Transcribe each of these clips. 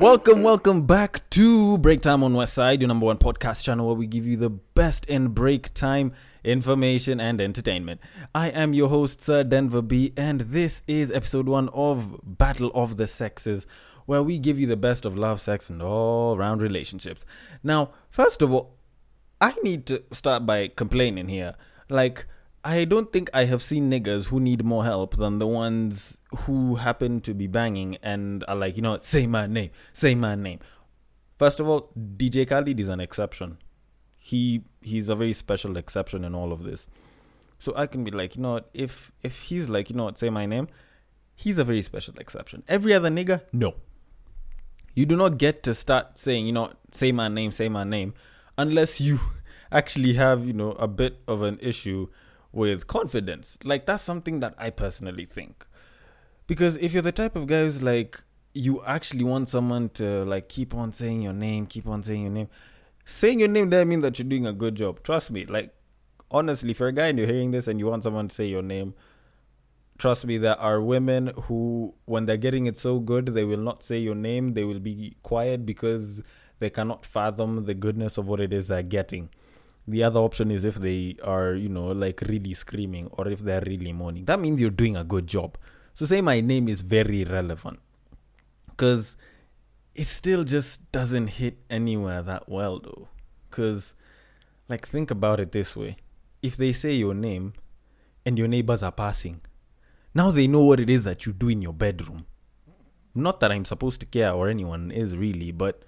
Welcome, welcome back to Break Time on West Side, your number one podcast channel where we give you the best in break time information and entertainment. I am your host, Sir Denver B, and this is episode one of Battle of the Sexes, where we give you the best of love, sex, and all round relationships. Now, first of all, I need to start by complaining here. Like, I don't think I have seen niggas who need more help than the ones who happen to be banging and are like, you know, say my name, say my name. First of all, DJ Khaled is an exception. He he's a very special exception in all of this. So I can be like, you know if if he's like, you know say my name, he's a very special exception. Every other nigga, no. You do not get to start saying, you know, say my name, say my name, unless you actually have, you know, a bit of an issue with confidence. Like that's something that I personally think. Because if you're the type of guy who's like you actually want someone to like keep on saying your name, keep on saying your name. Saying your name doesn't mean that you're doing a good job. Trust me. Like honestly, if you're a guy and you're hearing this and you want someone to say your name, trust me, there are women who when they're getting it so good, they will not say your name. They will be quiet because they cannot fathom the goodness of what it is they're getting. The other option is if they are, you know, like really screaming or if they're really moaning. That means you're doing a good job. So say my name is very relevant because it still just doesn't hit anywhere that well though. Because, like, think about it this way: if they say your name and your neighbors are passing, now they know what it is that you do in your bedroom. Not that I'm supposed to care or anyone is really, but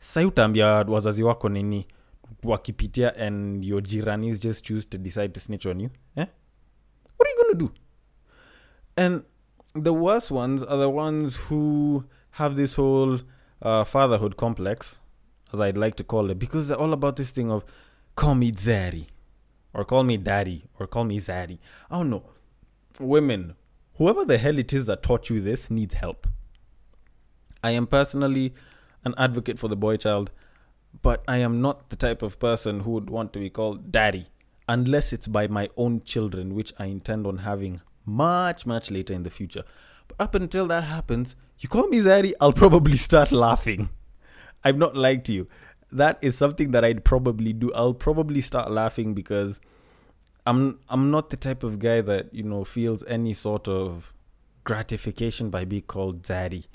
sayutambia wazazi wako nini wakipitia and your jiranis just choose to decide to snitch on you eh? what are you going to do? And the worst ones are the ones who have this whole uh, fatherhood complex as i'd like to call it because they're all about this thing of call me zaddy or call me daddy or call me zaddy. I don't know. Women whoever the hell it is that taught you this needs help. I am personally an advocate for the boy child but I am not the type of person who would want to be called daddy unless it's by my own children, which I intend on having much, much later in the future. But up until that happens, you call me daddy, I'll probably start laughing. I've not liked you. That is something that I'd probably do. I'll probably start laughing because I'm I'm not the type of guy that, you know, feels any sort of gratification by being called daddy.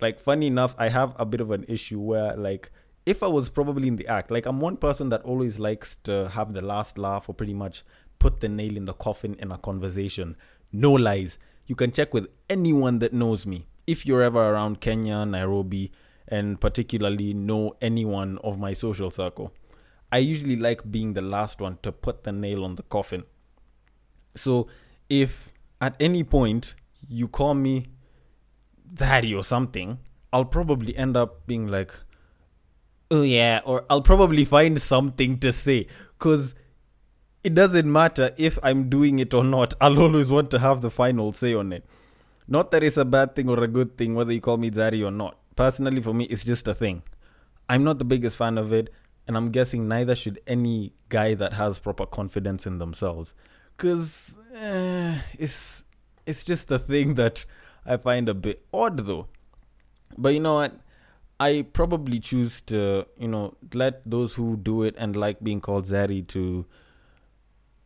Like funny enough, I have a bit of an issue where like if I was probably in the act, like I'm one person that always likes to have the last laugh or pretty much put the nail in the coffin in a conversation. No lies. You can check with anyone that knows me. If you're ever around Kenya, Nairobi, and particularly know anyone of my social circle, I usually like being the last one to put the nail on the coffin. So if at any point you call me daddy or something, I'll probably end up being like, oh yeah or i'll probably find something to say because it doesn't matter if i'm doing it or not i'll always want to have the final say on it. Not that it's a bad thing or a good thing whether you call me Zaddy or not. Personally for me it's just a thing. I'm not the biggest fan of it and i'm guessing neither should any guy that has proper confidence in themselves. Because eh, it's it's just a thing that i find a bit odd though. But you know what I probably choose to, you know, let those who do it and like being called Zaddy to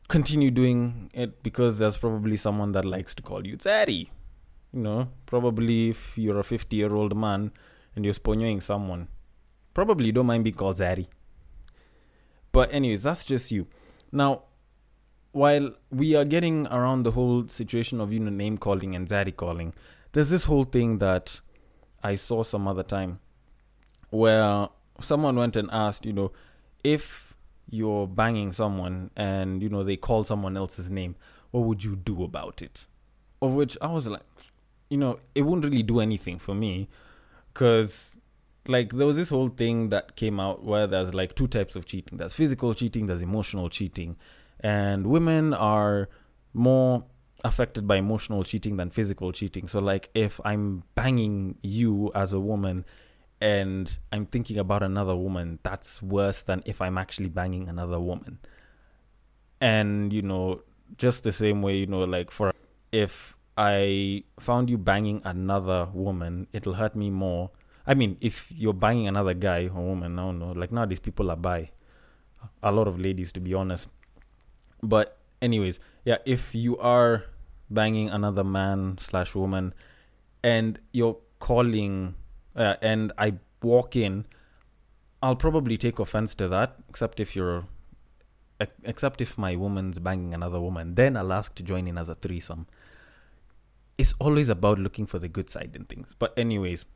continue doing it because there's probably someone that likes to call you Zaddy. You know, probably if you're a 50 year old man and you're sponyoing someone, probably you don't mind being called Zaddy. But, anyways, that's just you. Now, while we are getting around the whole situation of, you know, name calling and Zaddy calling, there's this whole thing that I saw some other time where someone went and asked, you know, if you're banging someone and you know they call someone else's name, what would you do about it? Of which I was like, you know, it wouldn't really do anything for me, because like there was this whole thing that came out where there's like two types of cheating. There's physical cheating, there's emotional cheating, and women are more affected by emotional cheating than physical cheating. So like if I'm banging you as a woman and I'm thinking about another woman, that's worse than if I'm actually banging another woman. And, you know, just the same way, you know, like for if I found you banging another woman, it'll hurt me more. I mean, if you're banging another guy or woman, I don't know. Like nowadays, people are bi. A lot of ladies, to be honest. But anyways, yeah, if you are banging another man slash woman, and you're calling, uh, and I walk in, I'll probably take offense to that. Except if you're, except if my woman's banging another woman, then I'll ask to join in as a threesome. It's always about looking for the good side in things. But anyways,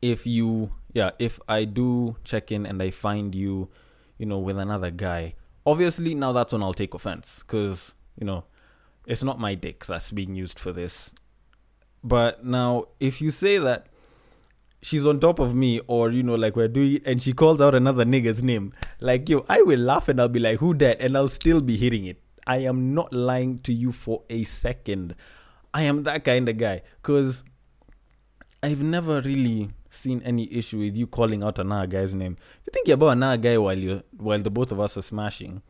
if you, yeah, if I do check in and I find you, you know, with another guy, obviously now that's when I'll take offense because you know it's not my dick that's being used for this. But now, if you say that she's on top of me, or you know, like we're doing, and she calls out another nigga's name, like yo, I will laugh and I'll be like, "Who that?" and I'll still be hitting it. I am not lying to you for a second. I am that kind of guy because I've never really seen any issue with you calling out another guy's name. If you think about another guy while you while the both of us are smashing,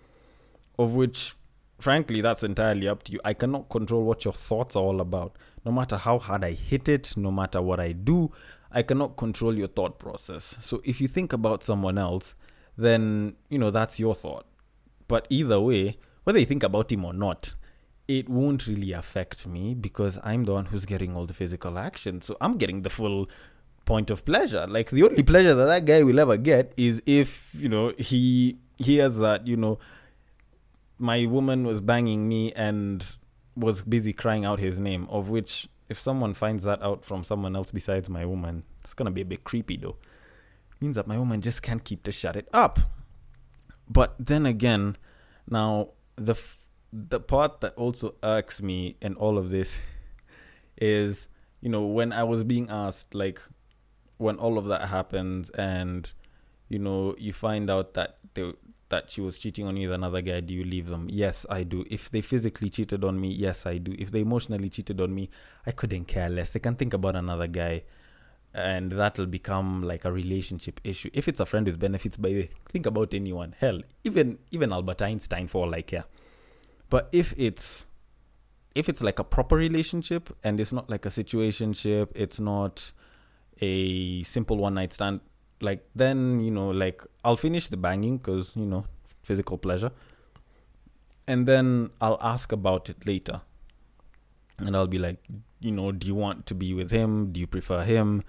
of which frankly that's entirely up to you. I cannot control what your thoughts are all about. No matter how hard I hit it, no matter what I do, I cannot control your thought process. So if you think about someone else, then you know that's your thought. But either way, whether you think about him or not, it won't really affect me because I'm the one who's getting all the physical action. So I'm getting the full point of pleasure. Like the only pleasure that that guy will ever get is if you know he hears that you know my woman was banging me and was busy crying out his name. Of which, if someone finds that out from someone else besides my woman, it's gonna be a bit creepy though. It means that my woman just can't keep to shut it up. But then again, now the f- the part that also irks me in all of this is you know when I was being asked like when all of that happens and you know you find out that they, that she was cheating on you with another guy do you leave them? Yes i do. If they physically cheated on me yes i do. If they emotionally cheated on me i couldn't care less. They can think about another guy and that'll become like a relationship issue. If it's a friend with benefits by the way think about anyone. Hell even even albert einstein for all i but if it's if it's like a proper relationship and it's not like a situationship it's not a simple one night stand, like then you know, like I'll finish the banging because you know, physical pleasure, and then I'll ask about it later, and I'll be like, you know, do you want to be with him? Do you prefer him?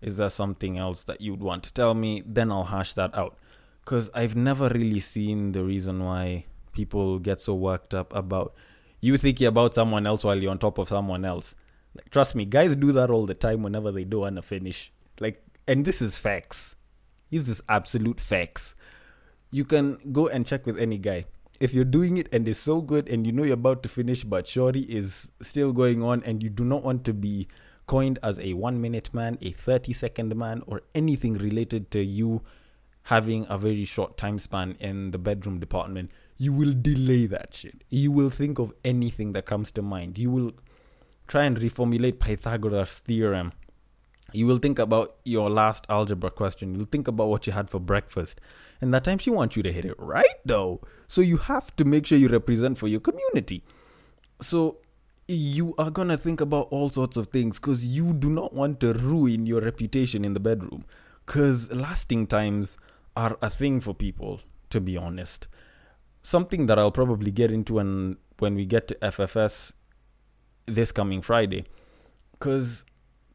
Is there something else that you'd want to tell me? Then I'll hash that out. Because I've never really seen the reason why people get so worked up about you thinking about someone else while you're on top of someone else. Like, trust me, guys do that all the time whenever they don't want to finish. Like, and this is facts. This is absolute facts. You can go and check with any guy. If you're doing it and it's so good and you know you're about to finish, but shorty is still going on and you do not want to be coined as a one minute man, a 30 second man, or anything related to you having a very short time span in the bedroom department, you will delay that shit. You will think of anything that comes to mind. You will try and reformulate Pythagoras' theorem, you will think about your last algebra question. You'll think about what you had for breakfast. And that time she wants you to hit it right, though. So you have to make sure you represent for your community. So you are going to think about all sorts of things because you do not want to ruin your reputation in the bedroom. Because lasting times are a thing for people, to be honest. Something that I'll probably get into when, when we get to FFS this coming Friday. Because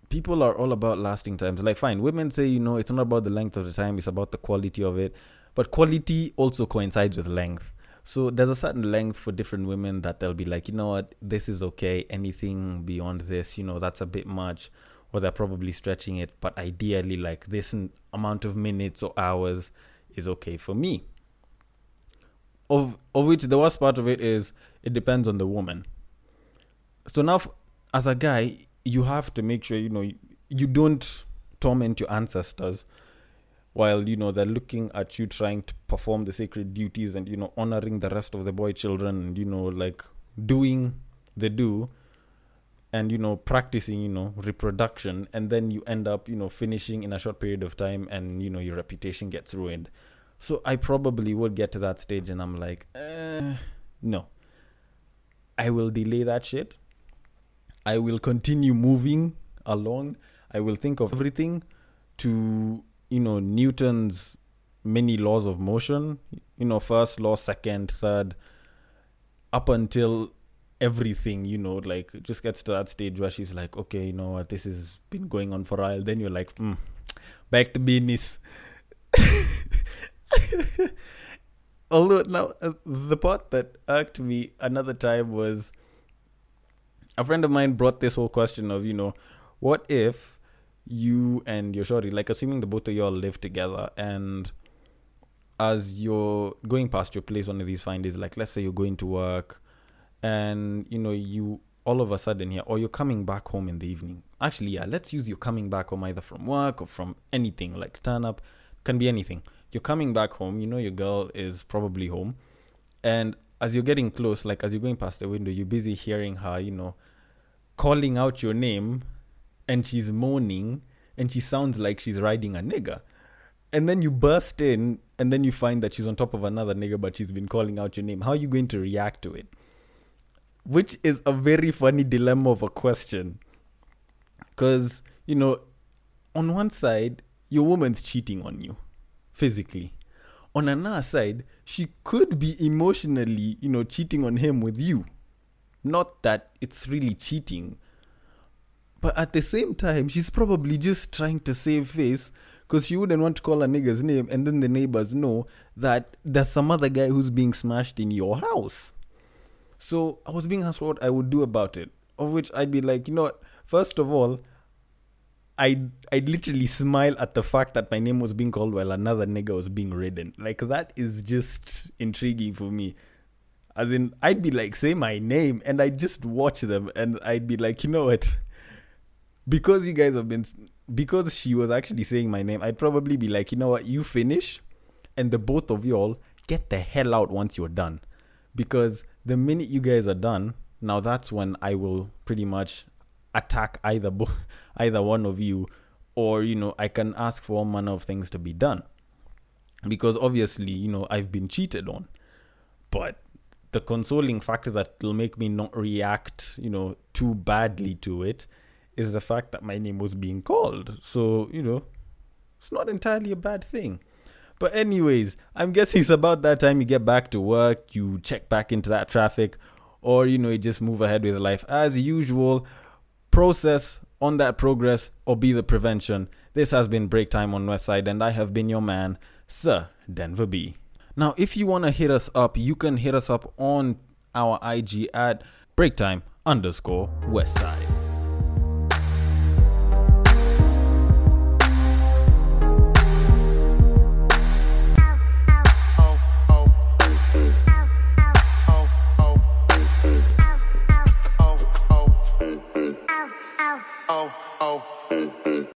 people are all about lasting times. Like, fine, women say, you know, it's not about the length of the time, it's about the quality of it. But quality also coincides with length. So there's a certain length for different women that they'll be like, you know what, this is okay. Anything beyond this, you know, that's a bit much. Or they're probably stretching it. But ideally, like this amount of minutes or hours is okay for me. Of, of which the worst part of it is it depends on the woman so now as a guy you have to make sure you know you don't torment your ancestors while you know they're looking at you trying to perform the sacred duties and you know honoring the rest of the boy children and you know like doing the do and you know practicing you know reproduction. And then you end up you know finishing in a short period of time and you know your reputation gets ruined. So i probably would get to that stage and i'm like eh, no. I will delay that shit I will continue moving along. I will think of everything to you know Newton's many laws of motion. You know, first law, second, third, up until everything. You know, like just gets to that stage where she's like, okay, you know what, this has been going on for a while. Then you're like, mm, back to business. Although now uh, the part that irked me another time was a friend of mine brought this whole question of you know what if you and your shorty like assuming the both of y'all live together and as you're going past your place one of these fine days like let's say you're going to work and you know you all of a sudden here or you're coming back home in the evening. Actually yeah let's use you're coming back home either from work or from anything like turn up can be anything. You're coming back home you know your girl is probably home and as you're getting close like as you're going past the window you're busy hearing her you know calling out your name and she's moaning and she sounds like she's riding a nigger. And then you burst in and then you find that she's on top of another nigger, but she's been calling out your name. How are you going to react to it? Which is a very funny dilemma of a question. Because, you know, on one side, your woman's cheating on you physically. On another side, she could be emotionally, you know, cheating on him with you. Not that it's really cheating, but at the same time, she's probably just trying to save face because she wouldn't want to call a nigga's name and then the neighbors know that there's some other guy who's being smashed in your house. So I was being asked what I would do about it. Of which I'd be like, you know? First of all, I'd, I'd literally smile at the fact that my name was being called while another nigga was being ridden. Like, that is just intriguing for me. As in, I'd be like, say my name, and I'd just watch them, and I'd be like, you know what? because you guys have been because she was actually saying my name, I'd probably be like, you know what, you finish, and the both of y'all get the hell out once you're done, because the minute you guys are done, now that's when I will pretty much attack either bo- either one of you, or you know I can ask for all manner of things to be done, because obviously you know I've been cheated on, but the consoling factor that will make me not react you know too badly to it is the fact that my name was being called. So, you know, it's not entirely a bad thing. But, anyways, I'm guessing it's about that time you get back to work, you check back into that traffic, or, you know, you just move ahead with life as usual. Process on that progress or be the prevention. This has been Break Time on Westside, and I have been your man, Sir Denver B. Now, if you want to hit us up, you can hit us up on our IG at breaktime underscore Westside.